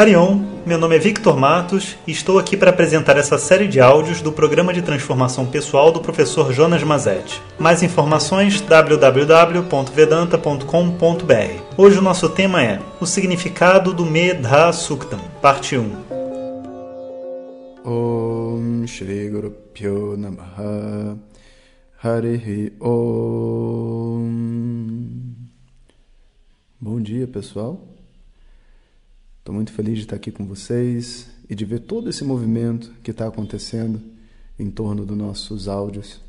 Harion, meu nome é Victor Matos e estou aqui para apresentar essa série de áudios do programa de transformação pessoal do professor Jonas Mazetti. Mais informações www.vedanta.com.br. Hoje o nosso tema é o significado do Medha Suktam, parte 1. Om Shri Guru Pyo Namaha Harihi Om Bom dia pessoal Estou muito feliz de estar aqui com vocês e de ver todo esse movimento que está acontecendo em torno dos nossos áudios.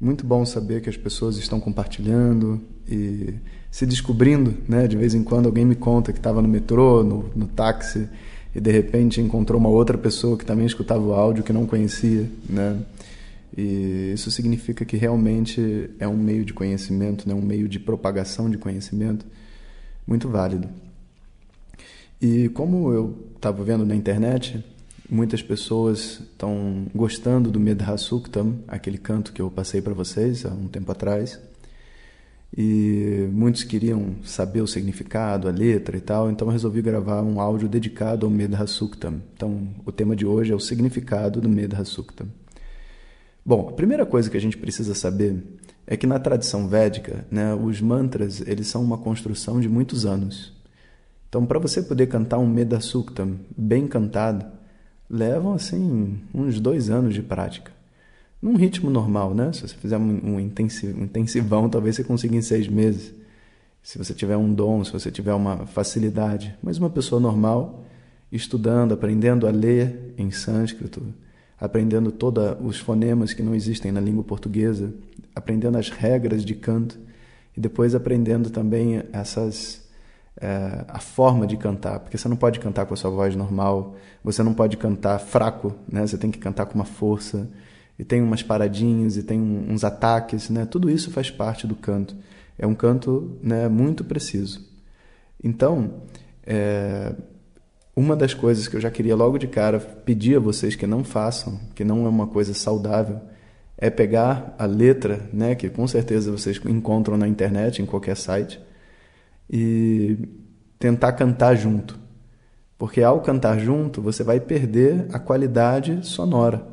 Muito bom saber que as pessoas estão compartilhando e se descobrindo, né? De vez em quando alguém me conta que estava no metrô, no, no táxi e de repente encontrou uma outra pessoa que também escutava o áudio que não conhecia, né? E isso significa que realmente é um meio de conhecimento, né? um meio de propagação de conhecimento muito válido. E como eu estava vendo na internet, muitas pessoas estão gostando do Medha Suktam, aquele canto que eu passei para vocês há um tempo atrás. E muitos queriam saber o significado, a letra e tal, então resolvi gravar um áudio dedicado ao Medha Suktam. Então, o tema de hoje é o significado do Medha Suktam. Bom, a primeira coisa que a gente precisa saber é que na tradição védica, né, os mantras eles são uma construção de muitos anos. Então, para você poder cantar um Meda Suktam bem cantado, levam assim uns dois anos de prática. Num ritmo normal, né? Se você fizer um intensivão, talvez você consiga em seis meses. Se você tiver um dom, se você tiver uma facilidade. Mas uma pessoa normal, estudando, aprendendo a ler em sânscrito, aprendendo todos os fonemas que não existem na língua portuguesa, aprendendo as regras de canto e depois aprendendo também essas é, a forma de cantar, porque você não pode cantar com a sua voz normal, você não pode cantar fraco, né? Você tem que cantar com uma força e tem umas paradinhas e tem uns ataques, né? Tudo isso faz parte do canto. É um canto, né, muito preciso. Então, é, uma das coisas que eu já queria logo de cara pedir a vocês que não façam, que não é uma coisa saudável, é pegar a letra, né, que com certeza vocês encontram na internet, em qualquer site, e tentar cantar junto. Porque ao cantar junto, você vai perder a qualidade sonora.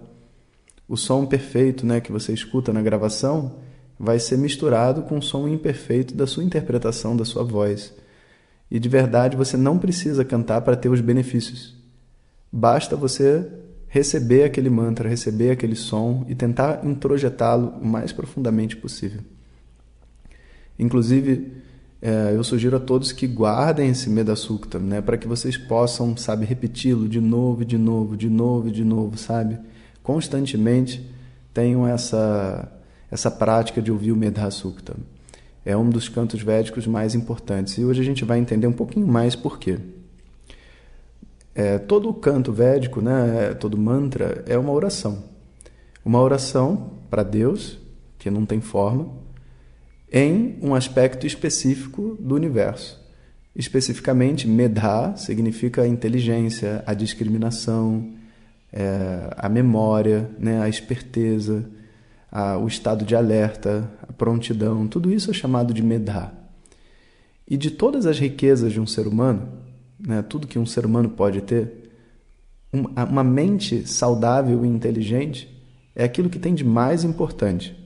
O som perfeito né, que você escuta na gravação vai ser misturado com o som imperfeito da sua interpretação da sua voz. E de verdade você não precisa cantar para ter os benefícios. Basta você receber aquele mantra, receber aquele som e tentar introjetá-lo o mais profundamente possível. Inclusive, é, eu sugiro a todos que guardem esse Medasukta, né, para que vocês possam, sabe, repeti-lo de novo, de novo, de novo, de novo, sabe? Constantemente tenham essa essa prática de ouvir o Medhasukta. É um dos cantos védicos mais importantes. E hoje a gente vai entender um pouquinho mais por quê. É, todo canto védico, né, todo mantra, é uma oração. Uma oração para Deus, que não tem forma, em um aspecto específico do universo. Especificamente, Medha significa a inteligência, a discriminação, é, a memória, né, a esperteza, a, o estado de alerta, a prontidão, tudo isso é chamado de Medha. E de todas as riquezas de um ser humano, né, tudo que um ser humano pode ter, uma mente saudável e inteligente é aquilo que tem de mais importante.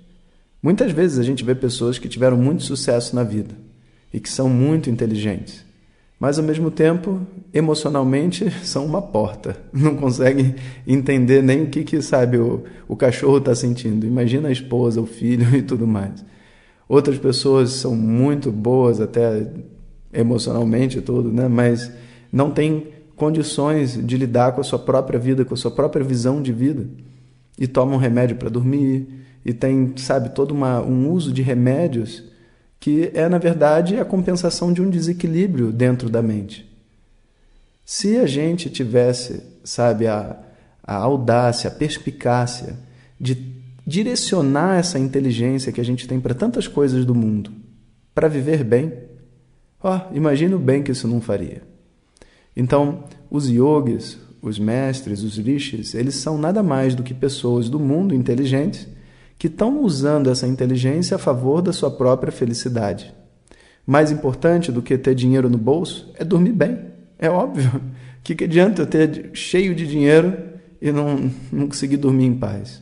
Muitas vezes a gente vê pessoas que tiveram muito sucesso na vida e que são muito inteligentes, mas ao mesmo tempo, emocionalmente, são uma porta. Não conseguem entender nem o que, que sabe, o, o cachorro está sentindo. Imagina a esposa, o filho e tudo mais. Outras pessoas são muito boas até emocionalmente tudo, né? mas não têm condições de lidar com a sua própria vida, com a sua própria visão de vida e tomam remédio para dormir, e tem, sabe, todo uma, um uso de remédios que é, na verdade, a compensação de um desequilíbrio dentro da mente. Se a gente tivesse, sabe, a, a audácia, a perspicácia de direcionar essa inteligência que a gente tem para tantas coisas do mundo para viver bem, ó, imagina o bem que isso não faria. Então, os yogis, os mestres, os rishis, eles são nada mais do que pessoas do mundo inteligentes que estão usando essa inteligência a favor da sua própria felicidade. Mais importante do que ter dinheiro no bolso é dormir bem, É óbvio. O que, que adianta eu ter cheio de dinheiro e não, não conseguir dormir em paz?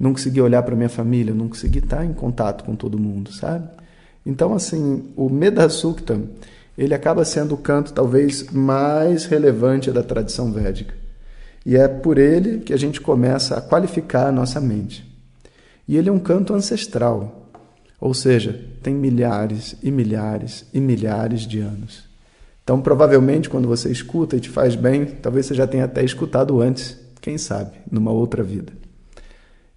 Não conseguir olhar para minha família, não conseguir estar em contato com todo mundo, sabe? Então, assim, o Medhasukta, ele acaba sendo o canto talvez mais relevante da tradição védica. E é por ele que a gente começa a qualificar a nossa mente. E ele é um canto ancestral, ou seja, tem milhares e milhares e milhares de anos. Então, provavelmente, quando você escuta e te faz bem, talvez você já tenha até escutado antes, quem sabe, numa outra vida.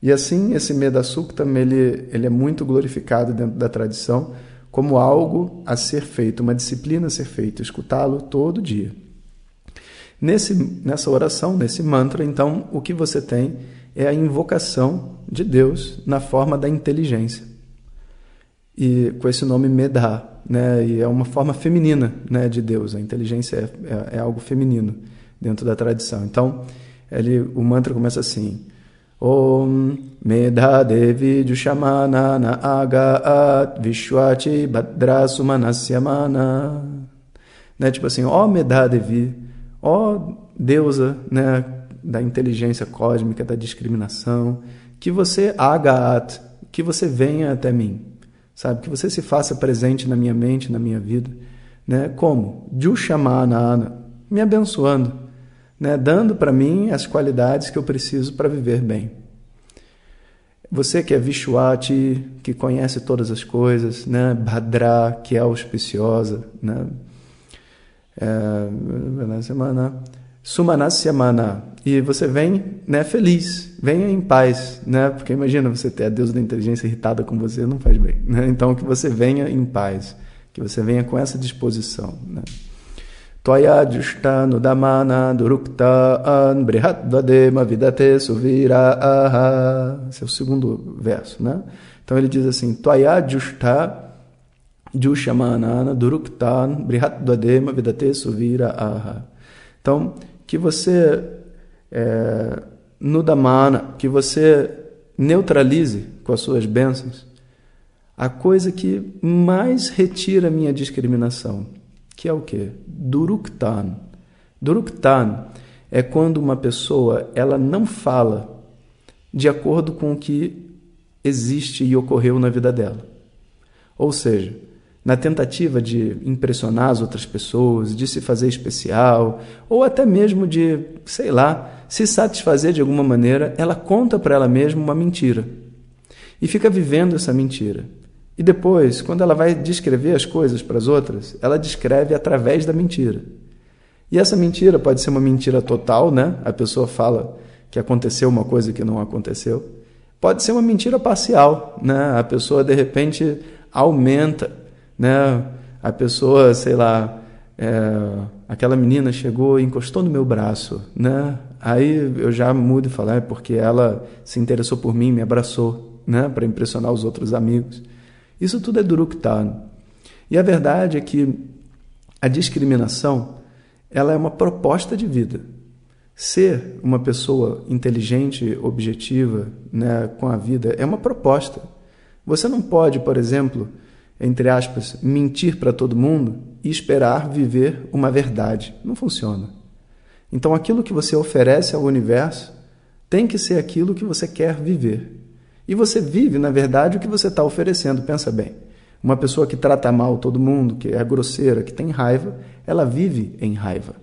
E assim, esse Meda Suktam, ele, ele é muito glorificado dentro da tradição como algo a ser feito, uma disciplina a ser feita, escutá-lo todo dia. Nesse, nessa oração, nesse mantra, então, o que você tem é a invocação de Deus na forma da inteligência. E com esse nome Medha, né? E é uma forma feminina, né, de Deus. A inteligência é, é, é algo feminino dentro da tradição. Então, ele, o mantra começa assim: Om Medha Devi Jushamana Na Agaat Vishwachi Badra Sumanasyamana. Né? Tipo assim, ó Medha Devi, ó deusa né, da inteligência cósmica, da discriminação, que você Agaat, que você venha até mim, sabe? Que você se faça presente na minha mente, na minha vida. Né? Como? Jushamana, me abençoando né, dando para mim as qualidades que eu preciso para viver bem. Você que é Vishwati, que conhece todas as coisas, né, Bhadra, que é auspiciosa, né, é, semana, Sumanasyamana, e você vem né, feliz, venha em paz, né, porque imagina você ter a deusa da inteligência irritada com você, não faz bem. Né? Então, que você venha em paz, que você venha com essa disposição. Né? Tvaya Jushtanu Durukta An Brihatvadema Vidate Suvira Aha. Esse é o segundo verso, né? Então ele diz assim: Tvaya Jushta Jushamanana Duruktan Brihatvadema Vidate Suvira Aha. Então, que você é, Nudamana, que você neutralize com as suas bênçãos a coisa que mais retira minha discriminação que é o que? Duruktan. Duruktan é quando uma pessoa ela não fala de acordo com o que existe e ocorreu na vida dela. Ou seja, na tentativa de impressionar as outras pessoas, de se fazer especial, ou até mesmo de, sei lá, se satisfazer de alguma maneira, ela conta para ela mesma uma mentira e fica vivendo essa mentira. E depois, quando ela vai descrever as coisas para as outras, ela descreve através da mentira. E essa mentira pode ser uma mentira total, né? A pessoa fala que aconteceu uma coisa que não aconteceu. Pode ser uma mentira parcial, né? A pessoa de repente aumenta, né? A pessoa, sei lá, é, aquela menina chegou e encostou no meu braço, né? Aí eu já mudo e falo, é porque ela se interessou por mim, me abraçou, né? Para impressionar os outros amigos. Isso tudo é Duruktan. E a verdade é que a discriminação ela é uma proposta de vida. Ser uma pessoa inteligente, objetiva, né, com a vida, é uma proposta. Você não pode, por exemplo, entre aspas, mentir para todo mundo e esperar viver uma verdade. Não funciona. Então, aquilo que você oferece ao universo tem que ser aquilo que você quer viver. E você vive, na verdade, o que você está oferecendo. Pensa bem. Uma pessoa que trata mal todo mundo, que é grosseira, que tem raiva, ela vive em raiva.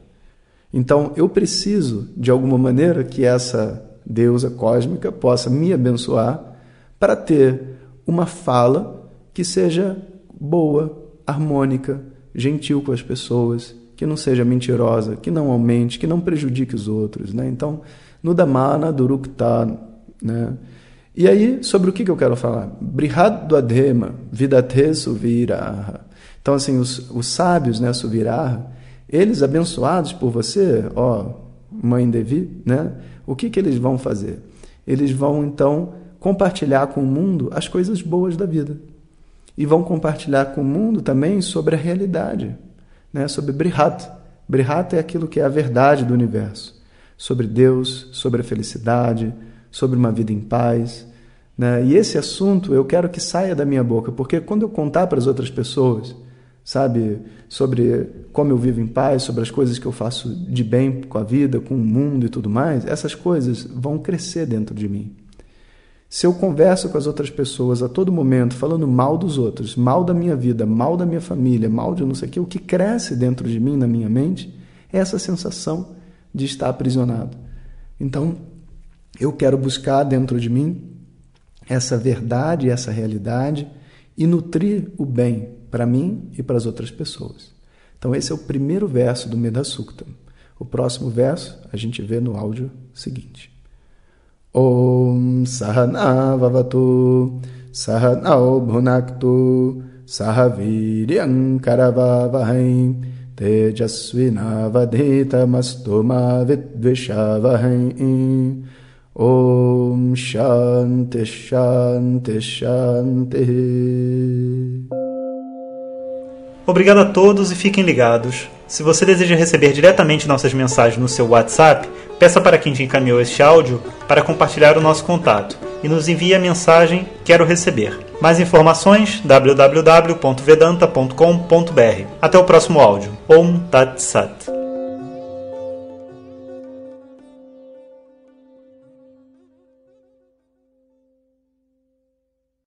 Então, eu preciso, de alguma maneira, que essa deusa cósmica possa me abençoar para ter uma fala que seja boa, harmônica, gentil com as pessoas, que não seja mentirosa, que não aumente, que não prejudique os outros. Né? Então, no Dhamana Durukta, né? E aí, sobre o que, que eu quero falar? Brihadwadhema vidate suviraha. Então, assim, os, os sábios, né, suviraha, eles abençoados por você, ó, mãe Devi, né? O que, que eles vão fazer? Eles vão, então, compartilhar com o mundo as coisas boas da vida. E vão compartilhar com o mundo também sobre a realidade, né? sobre Brihat. Brihat é aquilo que é a verdade do universo. Sobre Deus, sobre a felicidade, sobre uma vida em paz. Né? E esse assunto eu quero que saia da minha boca, porque quando eu contar para as outras pessoas sabe? Sobre como eu vivo em paz, sobre as coisas que eu faço de bem com a vida, com o mundo e tudo mais, essas coisas vão crescer dentro de mim. Se eu converso com as outras pessoas a todo momento falando mal dos outros, mal da minha vida, mal da minha família, mal de não sei o que, o que cresce dentro de mim, na minha mente, é essa sensação de estar aprisionado. Então, eu quero buscar dentro de mim essa verdade, essa realidade e nutrir o bem para mim e para as outras pessoas. Então, esse é o primeiro verso do Medasukta. O próximo verso a gente vê no áudio seguinte. Om Sahana Vavatu Sahanao Bhunaktu Sahaviryam Karavavahai Tejasvinavadhitamastu Vidvishavahai Om Shanti Shanti Shanti. Obrigado a todos e fiquem ligados. Se você deseja receber diretamente nossas mensagens no seu WhatsApp, peça para quem te encaminhou este áudio para compartilhar o nosso contato e nos envie a mensagem Quero receber. Mais informações www.vedanta.com.br. Até o próximo áudio. Om Tat Sat.